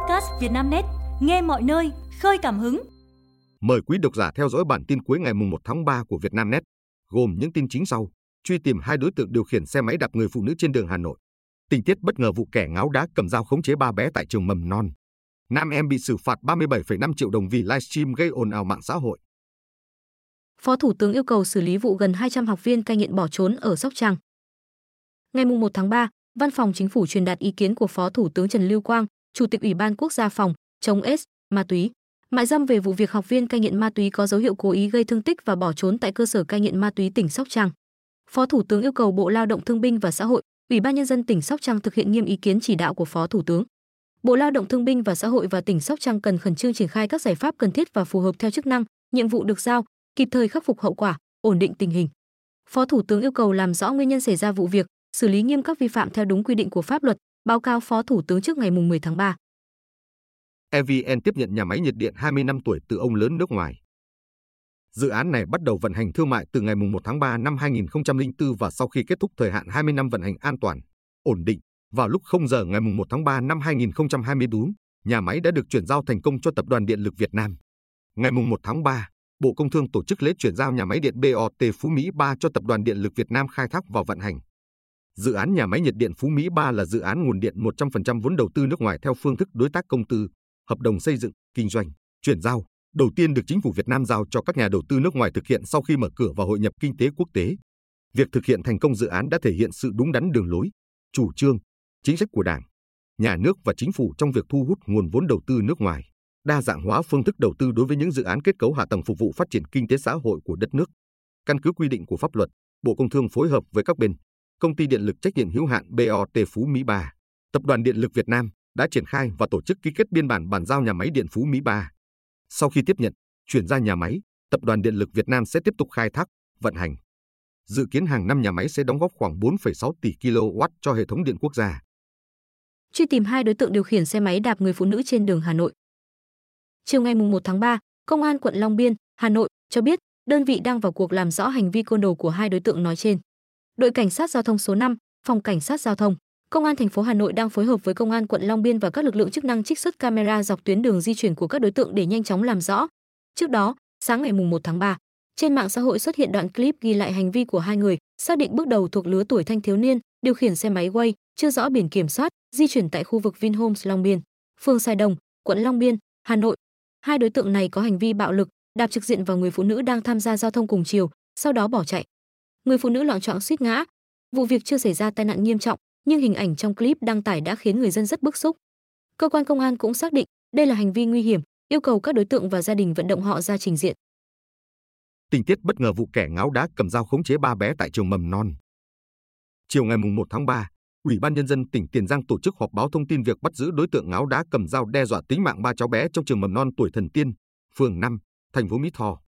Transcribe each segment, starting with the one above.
podcast Vietnamnet, nghe mọi nơi, khơi cảm hứng. Mời quý độc giả theo dõi bản tin cuối ngày 1 tháng 3 của Vietnamnet, gồm những tin chính sau. Truy tìm hai đối tượng điều khiển xe máy đạp người phụ nữ trên đường Hà Nội. Tình tiết bất ngờ vụ kẻ ngáo đá cầm dao khống chế ba bé tại trường mầm non. Nam em bị xử phạt 37,5 triệu đồng vì livestream gây ồn ào mạng xã hội. Phó Thủ tướng yêu cầu xử lý vụ gần 200 học viên cai nghiện bỏ trốn ở Sóc Trăng. Ngày 1 tháng 3, Văn phòng Chính phủ truyền đạt ý kiến của Phó Thủ tướng Trần Lưu Quang, Chủ tịch Ủy ban Quốc gia phòng chống S, ma túy, mại dâm về vụ việc học viên cai nghiện ma túy có dấu hiệu cố ý gây thương tích và bỏ trốn tại cơ sở cai nghiện ma túy tỉnh Sóc Trăng. Phó Thủ tướng yêu cầu Bộ Lao động Thương binh và Xã hội, Ủy ban nhân dân tỉnh Sóc Trăng thực hiện nghiêm ý kiến chỉ đạo của Phó Thủ tướng. Bộ Lao động Thương binh và Xã hội và tỉnh Sóc Trăng cần khẩn trương triển khai các giải pháp cần thiết và phù hợp theo chức năng, nhiệm vụ được giao, kịp thời khắc phục hậu quả, ổn định tình hình. Phó Thủ tướng yêu cầu làm rõ nguyên nhân xảy ra vụ việc, xử lý nghiêm các vi phạm theo đúng quy định của pháp luật, báo cáo Phó Thủ tướng trước ngày 10 tháng 3. EVN tiếp nhận nhà máy nhiệt điện 20 năm tuổi từ ông lớn nước ngoài. Dự án này bắt đầu vận hành thương mại từ ngày 1 tháng 3 năm 2004 và sau khi kết thúc thời hạn 20 năm vận hành an toàn, ổn định, vào lúc 0 giờ ngày 1 tháng 3 năm 2024, nhà máy đã được chuyển giao thành công cho Tập đoàn Điện lực Việt Nam. Ngày 1 tháng 3, Bộ Công Thương tổ chức lễ chuyển giao nhà máy điện BOT Phú Mỹ 3 cho Tập đoàn Điện lực Việt Nam khai thác và vận hành. Dự án nhà máy nhiệt điện Phú Mỹ 3 là dự án nguồn điện 100% vốn đầu tư nước ngoài theo phương thức đối tác công tư, hợp đồng xây dựng, kinh doanh, chuyển giao, đầu tiên được chính phủ Việt Nam giao cho các nhà đầu tư nước ngoài thực hiện sau khi mở cửa và hội nhập kinh tế quốc tế. Việc thực hiện thành công dự án đã thể hiện sự đúng đắn đường lối, chủ trương, chính sách của Đảng, nhà nước và chính phủ trong việc thu hút nguồn vốn đầu tư nước ngoài, đa dạng hóa phương thức đầu tư đối với những dự án kết cấu hạ tầng phục vụ phát triển kinh tế xã hội của đất nước. Căn cứ quy định của pháp luật, Bộ Công Thương phối hợp với các bên, Công ty Điện lực trách nhiệm hữu hạn BOT Phú Mỹ 3, Tập đoàn Điện lực Việt Nam đã triển khai và tổ chức ký kết biên bản bàn giao nhà máy điện Phú Mỹ 3. Sau khi tiếp nhận, chuyển ra nhà máy, Tập đoàn Điện lực Việt Nam sẽ tiếp tục khai thác, vận hành. Dự kiến hàng năm nhà máy sẽ đóng góp khoảng 4,6 tỷ kW cho hệ thống điện quốc gia. Truy tìm hai đối tượng điều khiển xe máy đạp người phụ nữ trên đường Hà Nội. Chiều ngày 1 tháng 3, Công an quận Long Biên, Hà Nội cho biết đơn vị đang vào cuộc làm rõ hành vi côn đồ của hai đối tượng nói trên. Đội cảnh sát giao thông số 5, phòng cảnh sát giao thông, Công an thành phố Hà Nội đang phối hợp với Công an quận Long Biên và các lực lượng chức năng trích xuất camera dọc tuyến đường di chuyển của các đối tượng để nhanh chóng làm rõ. Trước đó, sáng ngày 1 tháng 3, trên mạng xã hội xuất hiện đoạn clip ghi lại hành vi của hai người, xác định bước đầu thuộc lứa tuổi thanh thiếu niên, điều khiển xe máy quay, chưa rõ biển kiểm soát, di chuyển tại khu vực Vinhomes Long Biên, phường Sài Đồng, quận Long Biên, Hà Nội. Hai đối tượng này có hành vi bạo lực, đạp trực diện vào người phụ nữ đang tham gia giao thông cùng chiều, sau đó bỏ chạy. Người phụ nữ loạn choạng suýt ngã. Vụ việc chưa xảy ra tai nạn nghiêm trọng, nhưng hình ảnh trong clip đăng tải đã khiến người dân rất bức xúc. Cơ quan công an cũng xác định đây là hành vi nguy hiểm, yêu cầu các đối tượng và gia đình vận động họ ra trình diện. Tình tiết bất ngờ vụ kẻ ngáo đá cầm dao khống chế ba bé tại trường mầm non. Chiều ngày 1 tháng 3, Ủy ban nhân dân tỉnh Tiền Giang tổ chức họp báo thông tin việc bắt giữ đối tượng ngáo đá cầm dao đe dọa tính mạng ba cháu bé trong trường mầm non tuổi Thần Tiên, phường 5, thành phố Mỹ Tho.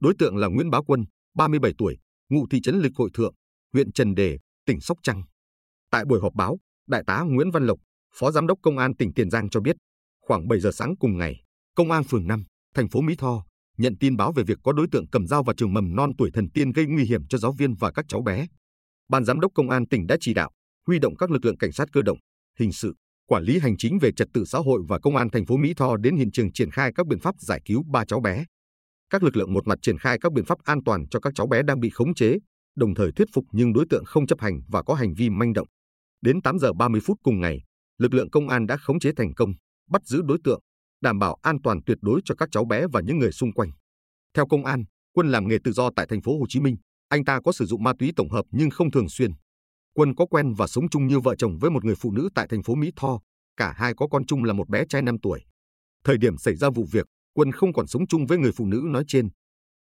Đối tượng là Nguyễn Bá Quân, 37 tuổi, ngụ thị trấn Lịch Hội Thượng, huyện Trần Đề, tỉnh Sóc Trăng. Tại buổi họp báo, Đại tá Nguyễn Văn Lộc, Phó Giám đốc Công an tỉnh Tiền Giang cho biết, khoảng 7 giờ sáng cùng ngày, Công an phường 5, thành phố Mỹ Tho nhận tin báo về việc có đối tượng cầm dao vào trường mầm non tuổi thần tiên gây nguy hiểm cho giáo viên và các cháu bé. Ban giám đốc công an tỉnh đã chỉ đạo huy động các lực lượng cảnh sát cơ động, hình sự, quản lý hành chính về trật tự xã hội và công an thành phố Mỹ Tho đến hiện trường triển khai các biện pháp giải cứu ba cháu bé. Các lực lượng một mặt triển khai các biện pháp an toàn cho các cháu bé đang bị khống chế, đồng thời thuyết phục nhưng đối tượng không chấp hành và có hành vi manh động. Đến 8 giờ 30 phút cùng ngày, lực lượng công an đã khống chế thành công, bắt giữ đối tượng, đảm bảo an toàn tuyệt đối cho các cháu bé và những người xung quanh. Theo công an, Quân làm nghề tự do tại thành phố Hồ Chí Minh, anh ta có sử dụng ma túy tổng hợp nhưng không thường xuyên. Quân có quen và sống chung như vợ chồng với một người phụ nữ tại thành phố Mỹ Tho, cả hai có con chung là một bé trai 5 tuổi. Thời điểm xảy ra vụ việc, Quân không còn sống chung với người phụ nữ nói trên.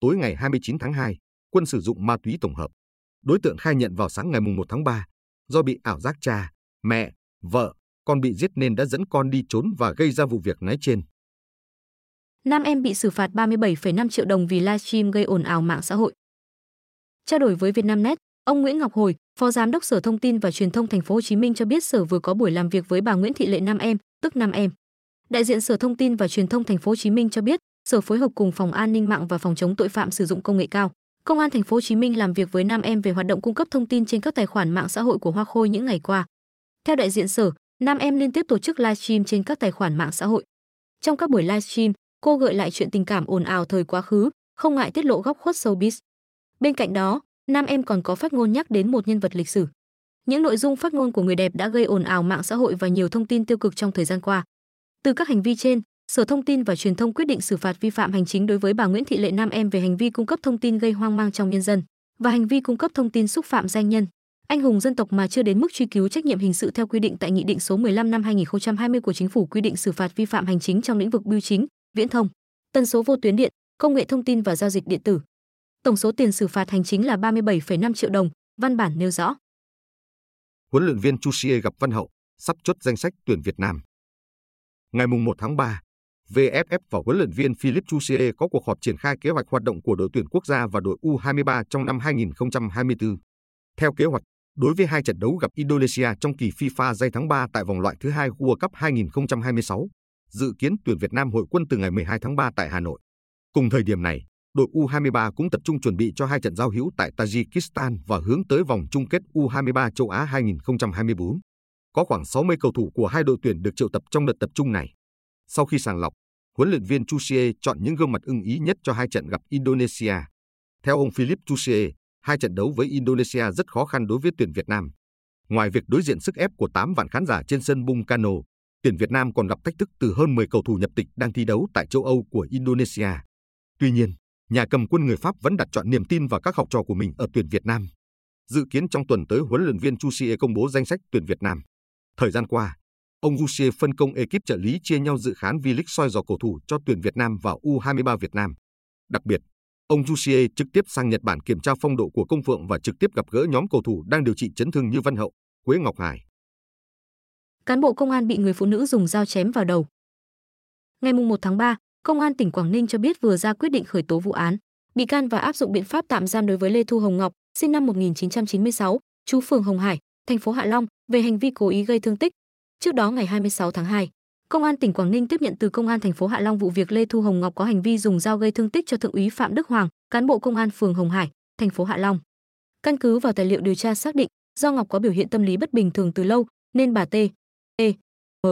Tối ngày 29 tháng 2, Quân sử dụng ma túy tổng hợp. Đối tượng khai nhận vào sáng ngày 1 tháng 3, do bị ảo giác cha, mẹ, vợ, con bị giết nên đã dẫn con đi trốn và gây ra vụ việc nói trên. Nam em bị xử phạt 37,5 triệu đồng vì livestream gây ồn ào mạng xã hội. Trao đổi với Vietnamnet, ông Nguyễn Ngọc Hồi, Phó Giám đốc Sở Thông tin và Truyền thông Thành phố Hồ Chí Minh cho biết Sở vừa có buổi làm việc với bà Nguyễn Thị Lệ Nam Em, tức Nam Em. Đại diện Sở Thông tin và Truyền thông Thành phố Hồ Chí Minh cho biết, Sở phối hợp cùng Phòng An ninh mạng và Phòng chống tội phạm sử dụng công nghệ cao, Công an thành phố Hồ Chí Minh làm việc với nam em về hoạt động cung cấp thông tin trên các tài khoản mạng xã hội của Hoa Khôi những ngày qua. Theo đại diện Sở, nam em liên tiếp tổ chức livestream trên các tài khoản mạng xã hội. Trong các buổi livestream, cô gợi lại chuyện tình cảm ồn ào thời quá khứ, không ngại tiết lộ góc khuất showbiz. Bên cạnh đó, nam em còn có phát ngôn nhắc đến một nhân vật lịch sử. Những nội dung phát ngôn của người đẹp đã gây ồn ào mạng xã hội và nhiều thông tin tiêu cực trong thời gian qua. Từ các hành vi trên, Sở Thông tin và Truyền thông quyết định xử phạt vi phạm hành chính đối với bà Nguyễn Thị Lệ Nam em về hành vi cung cấp thông tin gây hoang mang trong nhân dân và hành vi cung cấp thông tin xúc phạm danh nhân, anh hùng dân tộc mà chưa đến mức truy cứu trách nhiệm hình sự theo quy định tại Nghị định số 15 năm 2020 của Chính phủ quy định xử phạt vi phạm hành chính trong lĩnh vực bưu chính, viễn thông, tần số vô tuyến điện, công nghệ thông tin và giao dịch điện tử. Tổng số tiền xử phạt hành chính là 37,5 triệu đồng, văn bản nêu rõ. Huấn luyện viên Chu Xie gặp Văn Hậu, sắp chốt danh sách tuyển Việt Nam. Ngày 1 tháng 3, VFF và huấn luyện viên Philip Chusie có cuộc họp triển khai kế hoạch hoạt động của đội tuyển quốc gia và đội U23 trong năm 2024. Theo kế hoạch, đối với hai trận đấu gặp Indonesia trong kỳ FIFA giây tháng 3 tại vòng loại thứ hai World Cup 2026, dự kiến tuyển Việt Nam hội quân từ ngày 12 tháng 3 tại Hà Nội. Cùng thời điểm này, đội U23 cũng tập trung chuẩn bị cho hai trận giao hữu tại Tajikistan và hướng tới vòng chung kết U23 châu Á 2024. Có khoảng 60 cầu thủ của hai đội tuyển được triệu tập trong đợt tập trung này. Sau khi sàng lọc, huấn luyện viên Chusie chọn những gương mặt ưng ý nhất cho hai trận gặp Indonesia. Theo ông Philip Chusie, hai trận đấu với Indonesia rất khó khăn đối với tuyển Việt Nam. Ngoài việc đối diện sức ép của 8 vạn khán giả trên sân Bung Karno, tuyển Việt Nam còn gặp thách thức từ hơn 10 cầu thủ nhập tịch đang thi đấu tại châu Âu của Indonesia. Tuy nhiên, nhà cầm quân người Pháp vẫn đặt chọn niềm tin vào các học trò của mình ở tuyển Việt Nam. Dự kiến trong tuần tới huấn luyện viên Chusie công bố danh sách tuyển Việt Nam. Thời gian qua, ông Jussier phân công ekip trợ lý chia nhau dự khán V-League soi dò cầu thủ cho tuyển Việt Nam và U23 Việt Nam. Đặc biệt, ông Jussier trực tiếp sang Nhật Bản kiểm tra phong độ của công phượng và trực tiếp gặp gỡ nhóm cầu thủ đang điều trị chấn thương như Văn Hậu, Quế Ngọc Hải. Cán bộ công an bị người phụ nữ dùng dao chém vào đầu. Ngày 1 tháng 3, Công an tỉnh Quảng Ninh cho biết vừa ra quyết định khởi tố vụ án, bị can và áp dụng biện pháp tạm giam đối với Lê Thu Hồng Ngọc, sinh năm 1996, chú phường Hồng Hải, thành phố Hạ Long, về hành vi cố ý gây thương tích. Trước đó ngày 26 tháng 2, Công an tỉnh Quảng Ninh tiếp nhận từ Công an thành phố Hạ Long vụ việc Lê Thu Hồng Ngọc có hành vi dùng dao gây thương tích cho thượng úy Phạm Đức Hoàng, cán bộ công an phường Hồng Hải, thành phố Hạ Long. Căn cứ vào tài liệu điều tra xác định, do Ngọc có biểu hiện tâm lý bất bình thường từ lâu, nên bà T, E, M,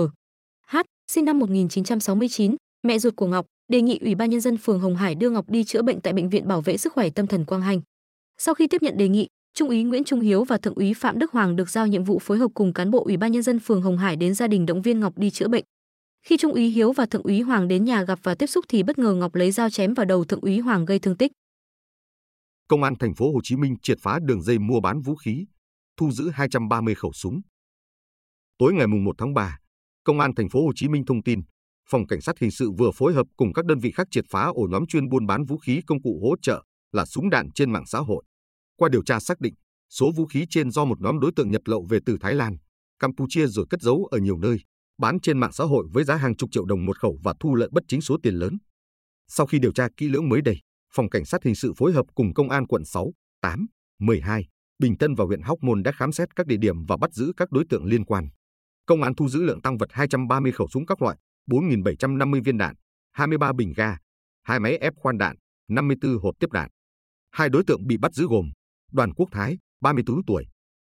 H, sinh năm 1969, mẹ ruột của Ngọc, đề nghị Ủy ban nhân dân phường Hồng Hải đưa Ngọc đi chữa bệnh tại bệnh viện Bảo vệ sức khỏe tâm thần Quang Hành. Sau khi tiếp nhận đề nghị, Trung úy Nguyễn Trung Hiếu và Thượng úy Phạm Đức Hoàng được giao nhiệm vụ phối hợp cùng cán bộ Ủy ban nhân dân phường Hồng Hải đến gia đình động viên Ngọc đi chữa bệnh. Khi Trung úy Hiếu và Thượng úy Hoàng đến nhà gặp và tiếp xúc thì bất ngờ Ngọc lấy dao chém vào đầu Thượng úy Hoàng gây thương tích. Công an thành phố Hồ Chí Minh triệt phá đường dây mua bán vũ khí, thu giữ 230 khẩu súng. Tối ngày 1 tháng 3, Công an thành phố Hồ Chí Minh thông tin, Phòng Cảnh sát Hình sự vừa phối hợp cùng các đơn vị khác triệt phá ổ nhóm chuyên buôn bán vũ khí công cụ hỗ trợ là súng đạn trên mạng xã hội. Qua điều tra xác định, số vũ khí trên do một nhóm đối tượng nhập lậu về từ Thái Lan, Campuchia rồi cất giấu ở nhiều nơi, bán trên mạng xã hội với giá hàng chục triệu đồng một khẩu và thu lợi bất chính số tiền lớn. Sau khi điều tra kỹ lưỡng mới đây, Phòng Cảnh sát Hình sự phối hợp cùng Công an quận 6, 8, 12, Bình Tân và huyện Hóc Môn đã khám xét các địa điểm và bắt giữ các đối tượng liên quan. Công an thu giữ lượng tăng vật 230 khẩu súng các loại, 4.750 viên đạn, 23 bình ga, hai máy ép khoan đạn, 54 hộp tiếp đạn. Hai đối tượng bị bắt giữ gồm Đoàn Quốc Thái, 34 tuổi,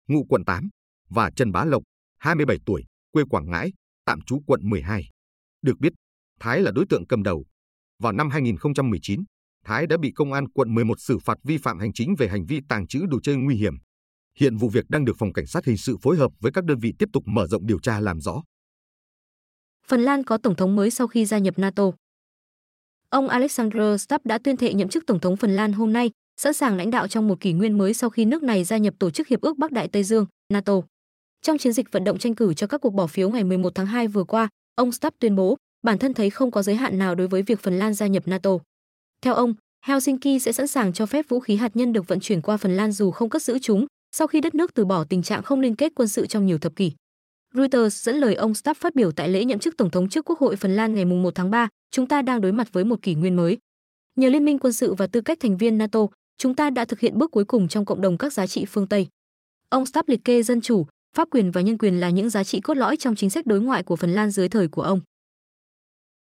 ngụ quận 8, và Trần Bá Lộc, 27 tuổi, quê Quảng Ngãi, tạm trú quận 12. Được biết, Thái là đối tượng cầm đầu. Vào năm 2019, Thái đã bị công an quận 11 xử phạt vi phạm hành chính về hành vi tàng trữ đồ chơi nguy hiểm. Hiện vụ việc đang được phòng cảnh sát hình sự phối hợp với các đơn vị tiếp tục mở rộng điều tra làm rõ. Phần Lan có tổng thống mới sau khi gia nhập NATO. Ông Alexander Stubb đã tuyên thệ nhậm chức tổng thống Phần Lan hôm nay, sẵn sàng lãnh đạo trong một kỷ nguyên mới sau khi nước này gia nhập tổ chức hiệp ước Bắc Đại Tây Dương, NATO. Trong chiến dịch vận động tranh cử cho các cuộc bỏ phiếu ngày 11 tháng 2 vừa qua, ông Stubb tuyên bố bản thân thấy không có giới hạn nào đối với việc Phần Lan gia nhập NATO. Theo ông, Helsinki sẽ sẵn sàng cho phép vũ khí hạt nhân được vận chuyển qua Phần Lan dù không cất giữ chúng, sau khi đất nước từ bỏ tình trạng không liên kết quân sự trong nhiều thập kỷ. Reuters dẫn lời ông Stubb phát biểu tại lễ nhậm chức tổng thống trước Quốc hội Phần Lan ngày 1 tháng 3, chúng ta đang đối mặt với một kỷ nguyên mới. Nhờ liên minh quân sự và tư cách thành viên NATO, chúng ta đã thực hiện bước cuối cùng trong cộng đồng các giá trị phương Tây. Ông Stab liệt kê dân chủ, pháp quyền và nhân quyền là những giá trị cốt lõi trong chính sách đối ngoại của Phần Lan dưới thời của ông.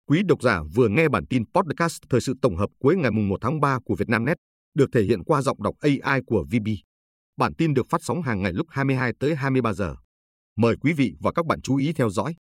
Quý độc giả vừa nghe bản tin podcast thời sự tổng hợp cuối ngày 1 tháng 3 của Vietnamnet, được thể hiện qua giọng đọc AI của VB. Bản tin được phát sóng hàng ngày lúc 22 tới 23 giờ. Mời quý vị và các bạn chú ý theo dõi.